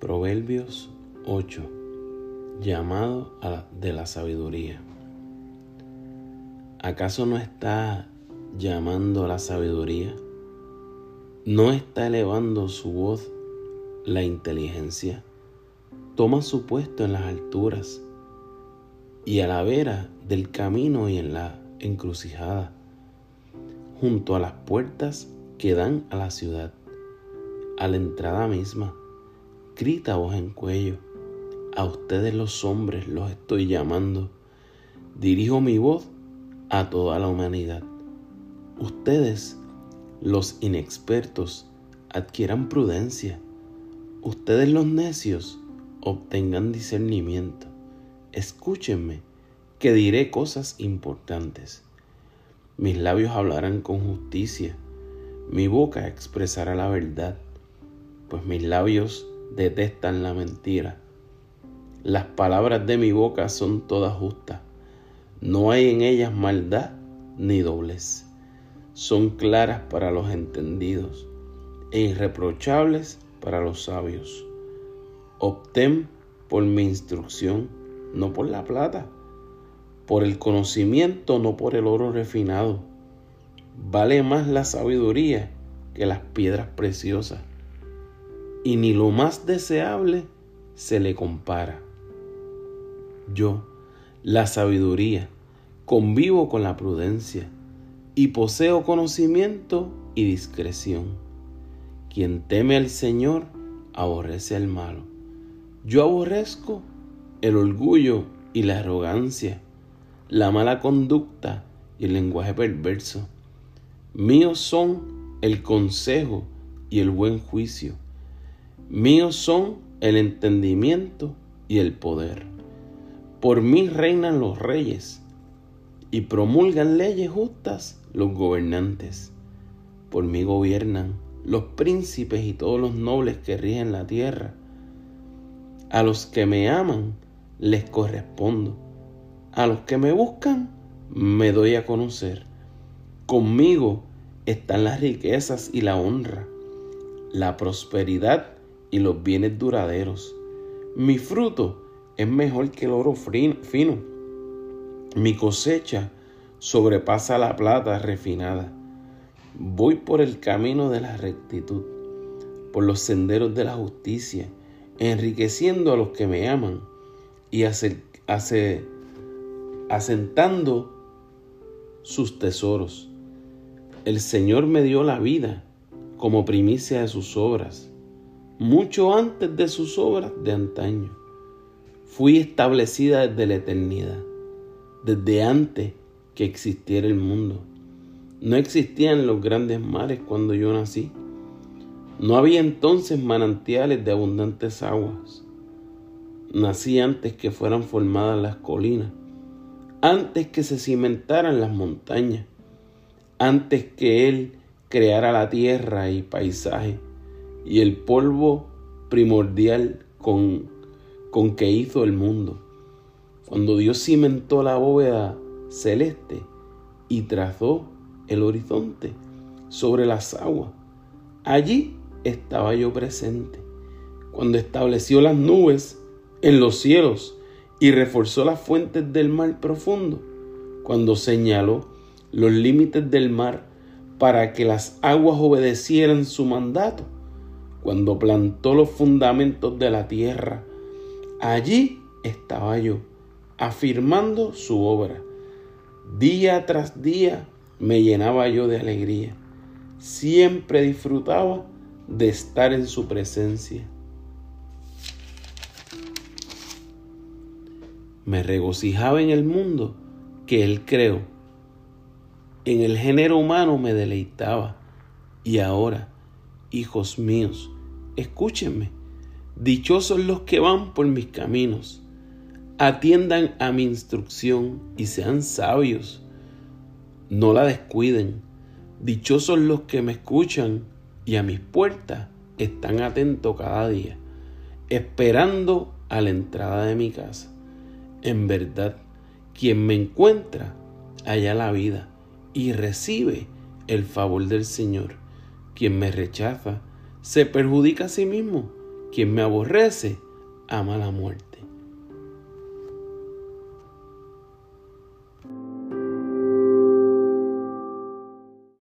Proverbios 8. Llamado de la sabiduría. ¿Acaso no está llamando a la sabiduría? ¿No está elevando su voz la inteligencia? Toma su puesto en las alturas y a la vera del camino y en la encrucijada, junto a las puertas que dan a la ciudad, a la entrada misma grita voz en cuello. A ustedes los hombres los estoy llamando. Dirijo mi voz a toda la humanidad. Ustedes, los inexpertos, adquieran prudencia. Ustedes los necios, obtengan discernimiento. Escúchenme, que diré cosas importantes. Mis labios hablarán con justicia, mi boca expresará la verdad, pues mis labios detestan la mentira. Las palabras de mi boca son todas justas. No hay en ellas maldad ni doblez. Son claras para los entendidos e irreprochables para los sabios. Opten por mi instrucción, no por la plata, por el conocimiento, no por el oro refinado. Vale más la sabiduría que las piedras preciosas y ni lo más deseable se le compara. Yo, la sabiduría, convivo con la prudencia y poseo conocimiento y discreción. Quien teme al Señor aborrece al malo. Yo aborrezco el orgullo y la arrogancia, la mala conducta y el lenguaje perverso. Míos son el consejo y el buen juicio Míos son el entendimiento y el poder. Por mí reinan los reyes y promulgan leyes justas los gobernantes. Por mí gobiernan los príncipes y todos los nobles que rigen la tierra. A los que me aman les correspondo. A los que me buscan me doy a conocer. Conmigo están las riquezas y la honra, la prosperidad y los bienes duraderos. Mi fruto es mejor que el oro fino. Mi cosecha sobrepasa la plata refinada. Voy por el camino de la rectitud, por los senderos de la justicia, enriqueciendo a los que me aman y asentando sus tesoros. El Señor me dio la vida como primicia de sus obras mucho antes de sus obras de antaño. Fui establecida desde la eternidad, desde antes que existiera el mundo. No existían los grandes mares cuando yo nací. No había entonces manantiales de abundantes aguas. Nací antes que fueran formadas las colinas, antes que se cimentaran las montañas, antes que Él creara la tierra y paisaje y el polvo primordial con, con que hizo el mundo. Cuando Dios cimentó la bóveda celeste y trazó el horizonte sobre las aguas, allí estaba yo presente. Cuando estableció las nubes en los cielos y reforzó las fuentes del mar profundo, cuando señaló los límites del mar para que las aguas obedecieran su mandato, cuando plantó los fundamentos de la tierra, allí estaba yo, afirmando su obra. Día tras día me llenaba yo de alegría. Siempre disfrutaba de estar en su presencia. Me regocijaba en el mundo que Él creó. En el género humano me deleitaba. Y ahora, hijos míos, escúchenme, dichosos los que van por mis caminos, atiendan a mi instrucción y sean sabios, no la descuiden, dichosos los que me escuchan y a mis puertas están atentos cada día, esperando a la entrada de mi casa. En verdad, quien me encuentra, halla la vida y recibe el favor del Señor. Quien me rechaza, se perjudica a sí mismo. Quien me aborrece, ama la muerte.